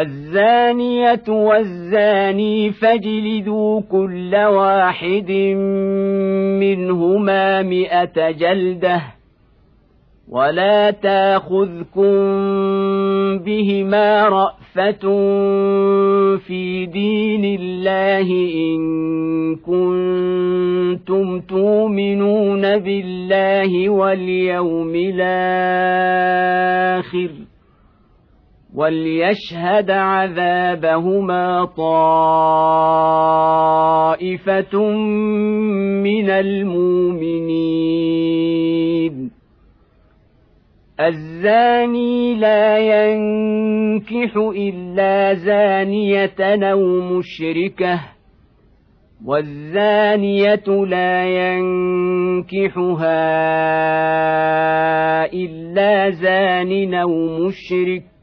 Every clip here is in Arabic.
الزانية والزاني فاجلدوا كل واحد منهما مئة جلدة ولا تاخذكم بهما رأفة في دين الله إن كنتم تؤمنون بالله واليوم الآخر ۖ وليشهد عذابهما طائفة من المؤمنين الزاني لا ينكح إلا زانية أو مشركة والزانية لا ينكحها إلا زان أو مشرك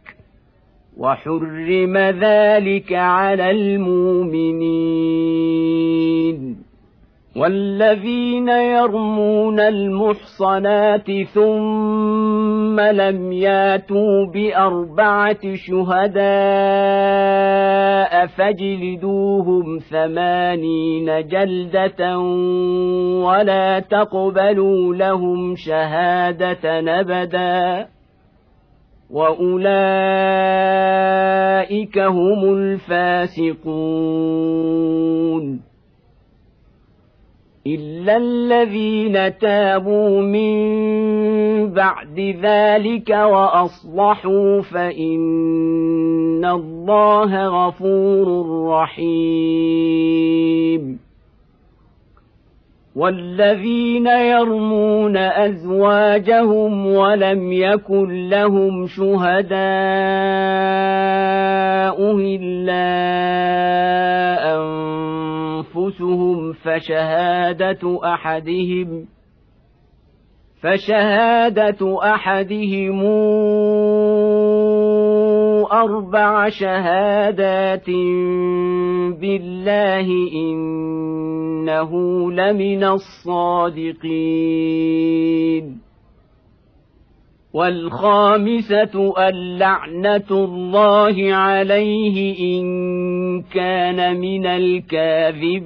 وحرم ذلك على المؤمنين. والذين يرمون المحصنات ثم لم ياتوا بأربعة شهداء فاجلدوهم ثمانين جلدة ولا تقبلوا لهم شهادة أبدا. واولئك هم الفاسقون الا الذين تابوا من بعد ذلك واصلحوا فان الله غفور رحيم والذين يرمون أزواجهم ولم يكن لهم شهداء إلا أنفسهم فشهادة أحدهم فشهادة أحدهم أربع شهادات بالله إنه لمن الصادقين. والخامسة اللعنة الله عليه إن كان من الكاذبين.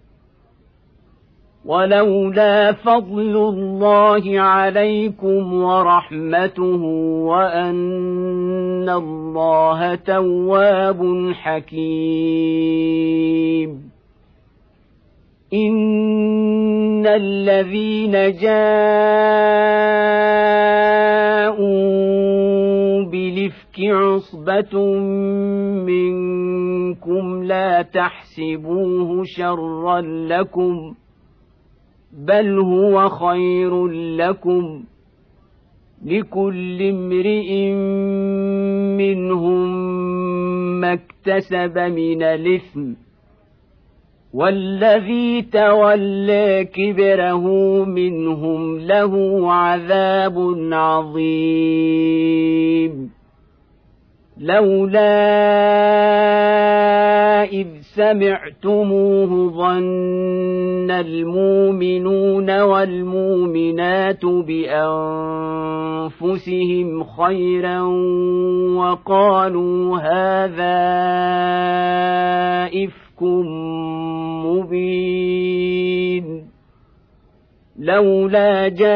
ولولا فضل الله عليكم ورحمته وأن الله تواب حكيم. إن الذين جاءوا بلفك عصبة منكم لا تحسبوه شرا لكم بل هو خير لكم لكل امرئ منهم ما اكتسب من الاثم والذي تولى كبره منهم له عذاب عظيم لولا اذ سمعتموه ظن المؤمنون والمؤمنات بأنفسهم خيرا وقالوا هذا إفك مبين. لولا جاءوا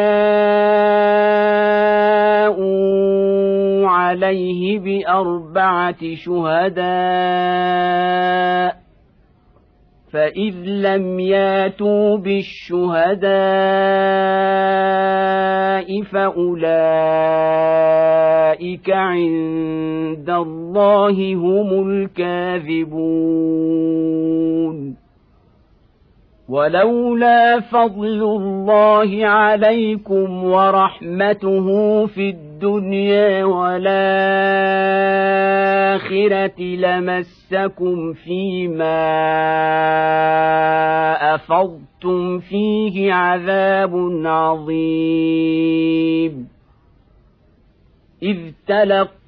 عليه بأربعة شهداء فإذ لم ياتوا بالشهداء فأولئك عند الله هم الكاذبون ولولا فضل الله عليكم ورحمته في الدنيا والآخرة لمسكم فيما أفضتم فيه عذاب عظيم. إذ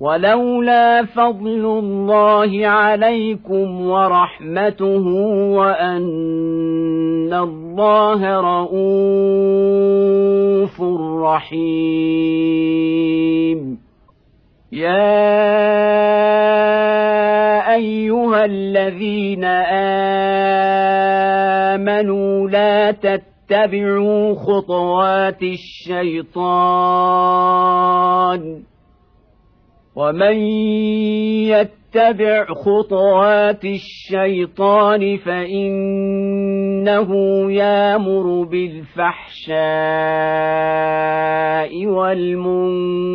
ولولا فضل الله عليكم ورحمته وأن الله رءوف رحيم. يا أيها الذين آمنوا لا تتبعوا خطوات الشيطان ومن يتبع خطوات الشيطان فانه يامر بالفحشاء والمنكر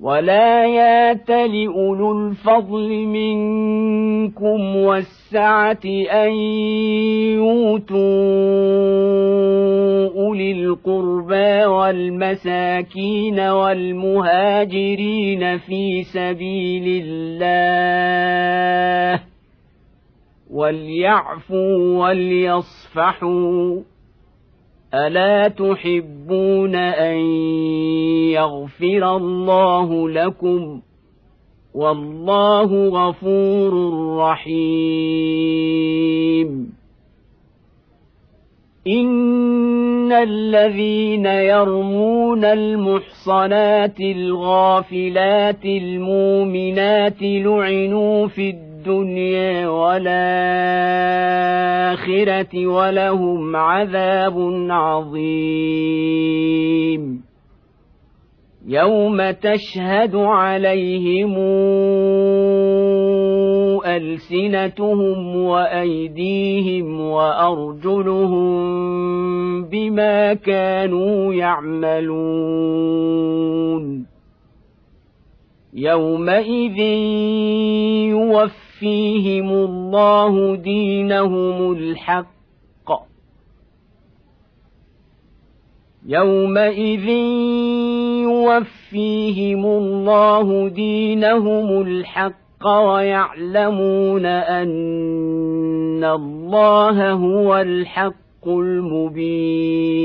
ولا يات لاولو الفضل منكم والسعه ان يؤتوا اولي القربى والمساكين والمهاجرين في سبيل الله وليعفوا وليصفحوا الا تحبون ان يغفر الله لكم والله غفور رحيم ان الذين يرمون المحصنات الغافلات المؤمنات لعنوا في الدنيا الدنيا والآخرة ولهم عذاب عظيم. يوم تشهد عليهم ألسنتهم وأيديهم وأرجلهم بما كانوا يعملون. يومئذ يوفيهم الله دينهم الحق. يومئذ يوفيهم الله دينهم الحق ويعلمون ان الله هو الحق المبين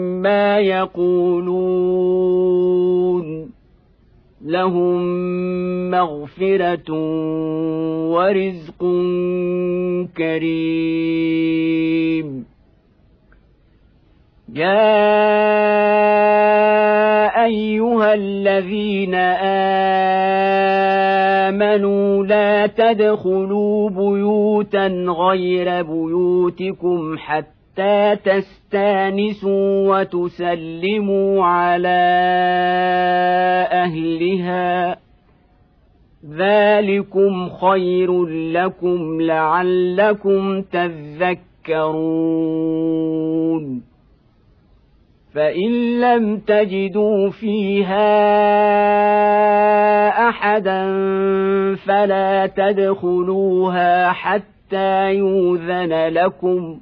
يقولون. لهم مغفرة ورزق كريم. يا أيها الذين آمنوا لا تدخلوا بيوتا غير بيوتكم حتى تستانسوا وتسلموا على اهلها ذلكم خير لكم لعلكم تذكرون فان لم تجدوا فيها احدا فلا تدخلوها حتى يوذن لكم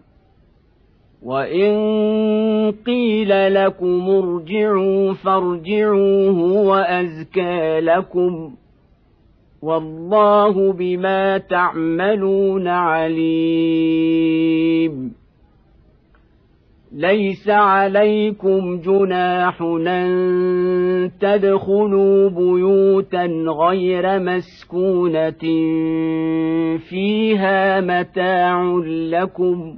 وان قيل لكم ارجعوا فارجعوا هو ازكى لكم والله بما تعملون عليم. ليس عليكم جناح ان تدخلوا بيوتا غير مسكونه فيها متاع لكم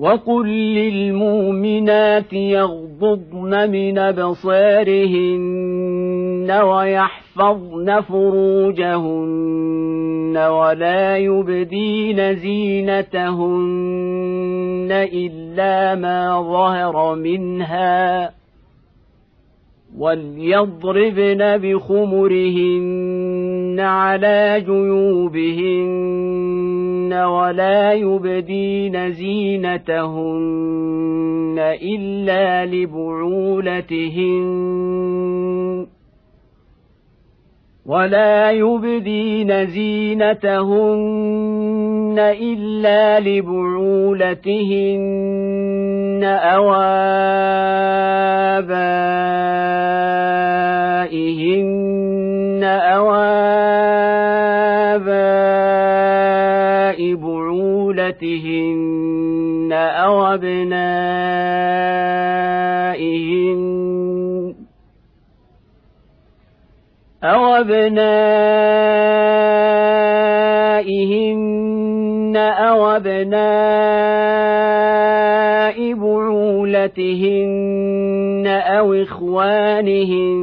وقل للمؤمنات يغضضن من ابصارهن ويحفظن فروجهن ولا يبدين زينتهن الا ما ظهر منها وليضربن بخمرهن على جيوبهن ولا يبدين زينتهن الا لبعولتهن ولا يبدين زينتهن الا لبعولتهن أو بعولتهن أو أبنائهن أو أبنائهن أو أبناء بعولتهن أو إخوانهن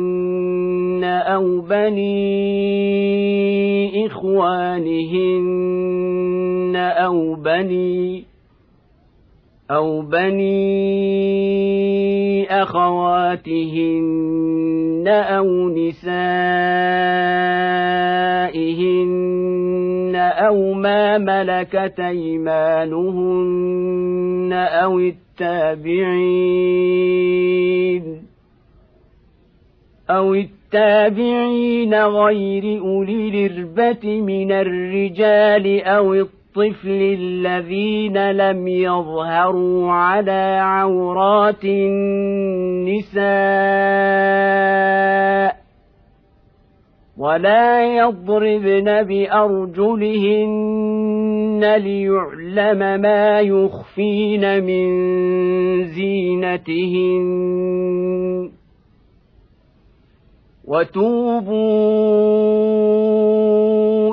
أو بني إخوانهن أو بني أو بني أخواتهن أو نسائهن أو ما ملكت أيمانهن أو التابعين أو التابعين غير أولي الإربة من الرجال أو الطفل الذين لم يظهروا على عورات النساء ولا يضربن بأرجلهن ليعلم ما يخفين من زينتهن وتوبوا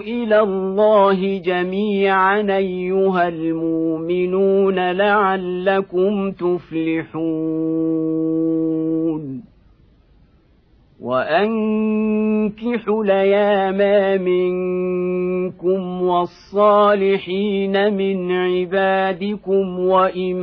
إلى الله جميعا أيها المؤمنون لعلكم تفلحون. وأنكحوا لياما منكم والصالحين من عبادكم وإمائكم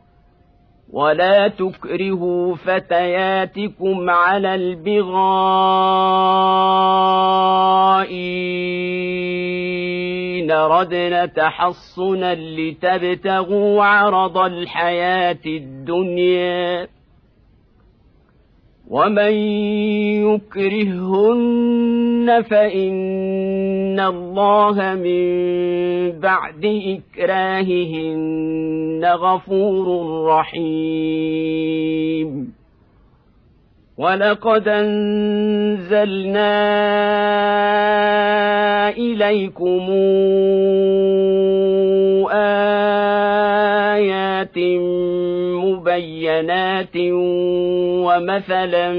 ولا تكرهوا فتياتكم على البغاء إن ردن تحصنا لتبتغوا عرض الحياة الدنيا ومن يكرههن فان الله من بعد اكراههن غفور رحيم. ولقد انزلنا اليكم ايات مبينات ومثلا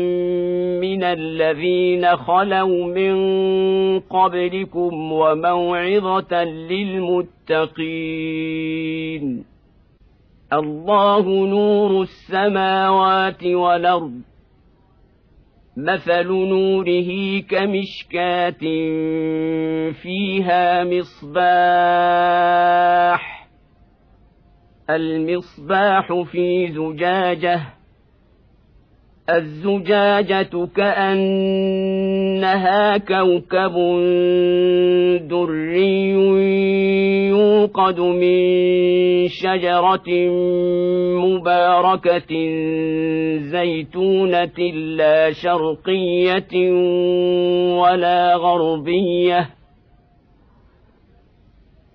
من الذين خلوا من قبلكم وموعظه للمتقين الله نور السماوات والارض مثل نوره كمشكاه فيها مصباح المصباح في زجاجة الزجاجة كأنها كوكب دري يوقد من شجرة مباركة زيتونة لا شرقية ولا غربية.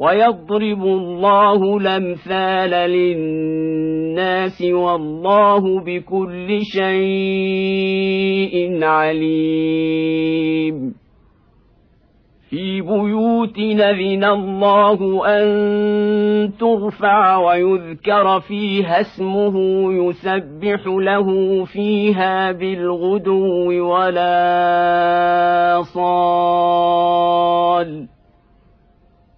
ويضرب الله الأمثال للناس والله بكل شيء عليم. في بيوت نذن الله أن ترفع ويذكر فيها اسمه يسبح له فيها بالغدو ولا صال.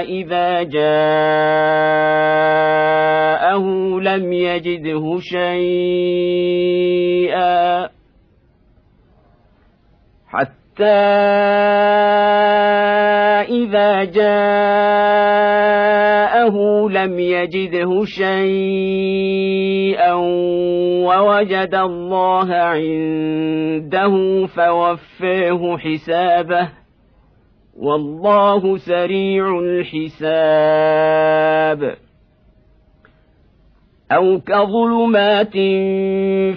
إذا جاءه لم يجده شيئا حتى إذا جاءه لم يجده شيئا ووجد الله عنده فوفاه حسابه والله سريع الحساب. أو كظلمات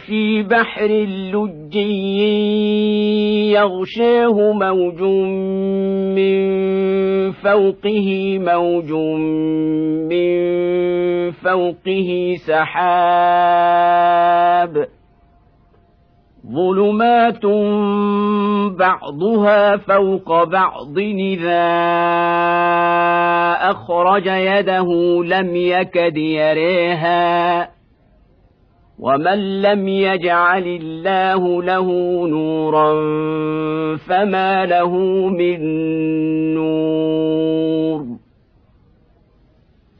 في بحر لجي يغشاه موج من فوقه موج من فوقه سحاب. ظلمات بعضها فوق بعض اذا اخرج يده لم يكد يريها ومن لم يجعل الله له نورا فما له من نور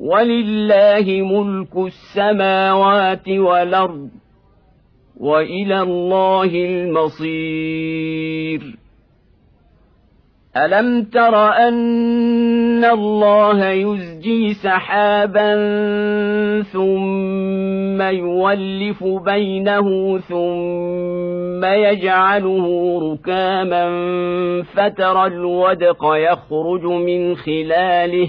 ولله ملك السماوات والأرض وإلى الله المصير. ألم تر أن الله يزجي سحابا ثم يولف بينه ثم يجعله ركاما فترى الودق يخرج من خلاله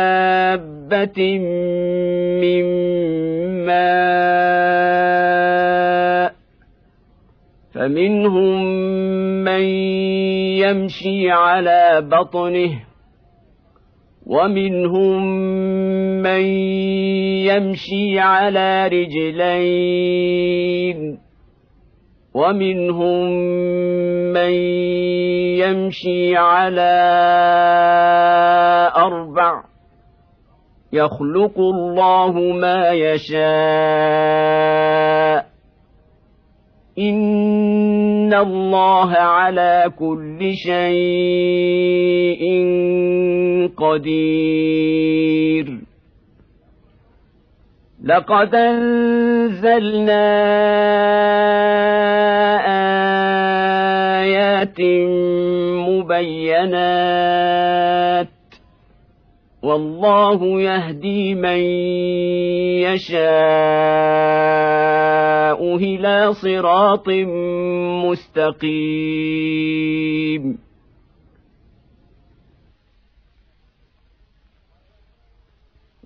حبة من ماء فمنهم من يمشي على بطنه ومنهم من يمشي على رجلين ومنهم من يمشي على أربع يخلق الله ما يشاء. ان الله على كل شيء قدير. لقد انزلنا ايات مبينات والله يهدي من يشاء إلى صراط مستقيم.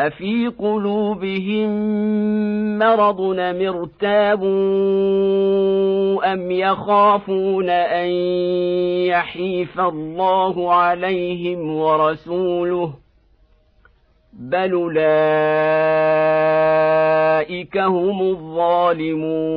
أفي قلوبهم مرض مرتابوا أم يخافون أن يحيف الله عليهم ورسوله بل أولئك هم الظالمون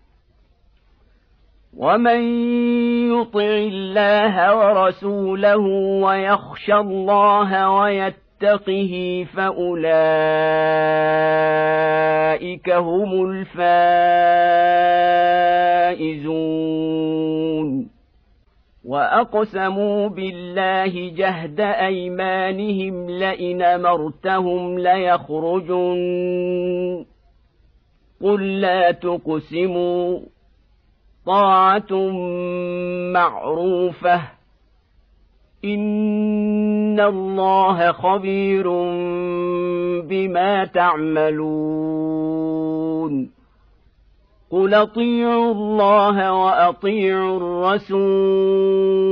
ومن يطع الله ورسوله ويخشى الله ويتقه فاولئك هم الفائزون واقسموا بالله جهد ايمانهم لئن امرتهم ليخرجن قل لا تقسموا طاعه معروفه ان الله خبير بما تعملون قل اطيعوا الله واطيعوا الرسول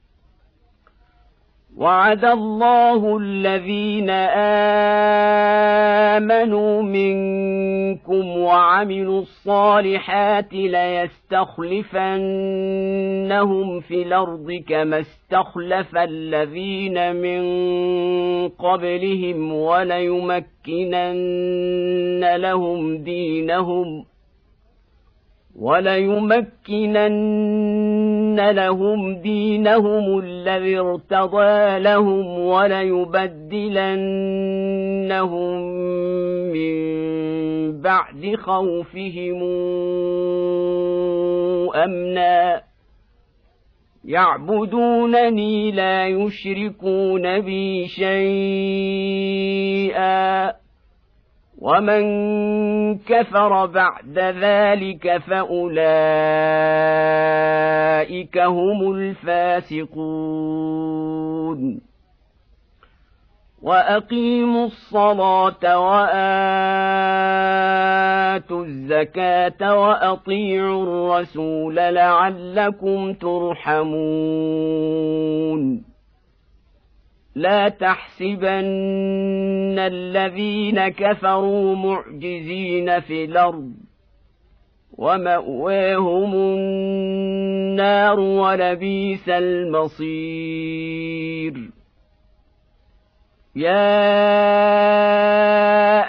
وعد الله الذين آمنوا منكم وعملوا الصالحات ليستخلفنهم في الأرض كما استخلف الذين من قبلهم وليمكنن لهم دينهم وليمكنن لهم دينهم الذي ارتضى لهم وليبدلنهم من بعد خوفهم امنا يعبدونني لا يشركون بي شيئا ومن كفر بعد ذلك فاولئك هم الفاسقون واقيموا الصلاه واتوا الزكاه واطيعوا الرسول لعلكم ترحمون لا تحسبن الذين كفروا معجزين في الأرض ومأواهم النار ولبيس المصير. يا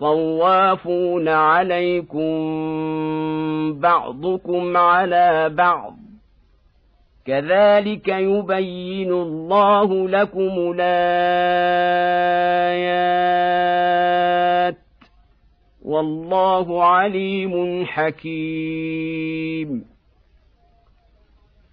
طوافون عليكم بعضكم على بعض. كذلك يبين الله لكم الايات والله عليم حكيم.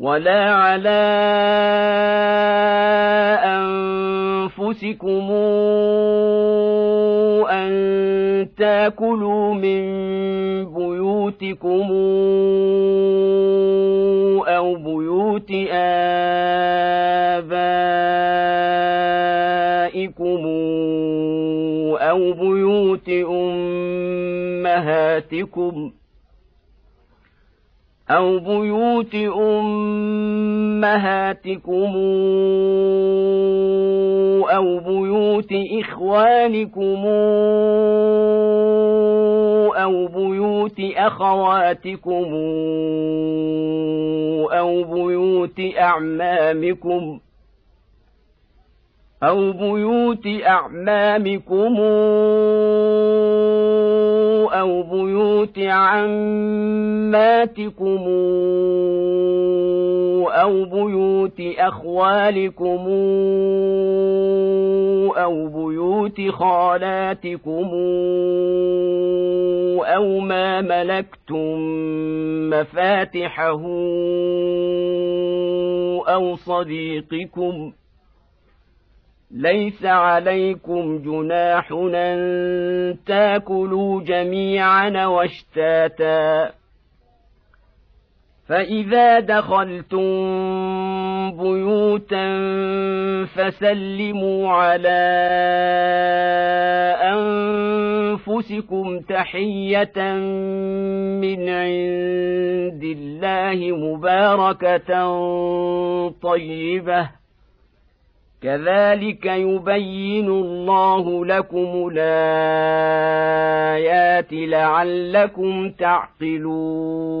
ولا على أنفسكم أن تاكلوا من بيوتكم أو بيوت آبائكم أو بيوت أمهاتكم ۖ أو بيوت أمهاتكم أو بيوت إخوانكم أو بيوت أخواتكم أو بيوت أعمامكم أو بيوت أعمامكم أو بيوت عماتكم أو بيوت أخوالكم أو بيوت خالاتكم أو ما ملكتم مفاتحه أو صديقكم ۖ ليس عليكم جناح أن تاكلوا جميعا واشتاتا. فإذا دخلتم بيوتا فسلموا على أنفسكم تحية من عند الله مباركة طيبة. كذلك يبين الله لكم الآيات لعلكم تعقلون.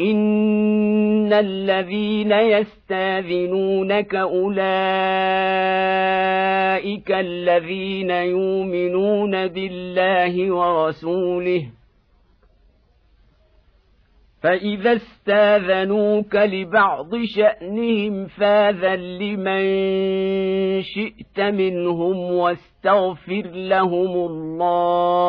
ان الذين يستاذنونك اولئك الذين يؤمنون بالله ورسوله فاذا استاذنوك لبعض شانهم فاذن لمن شئت منهم واستغفر لهم الله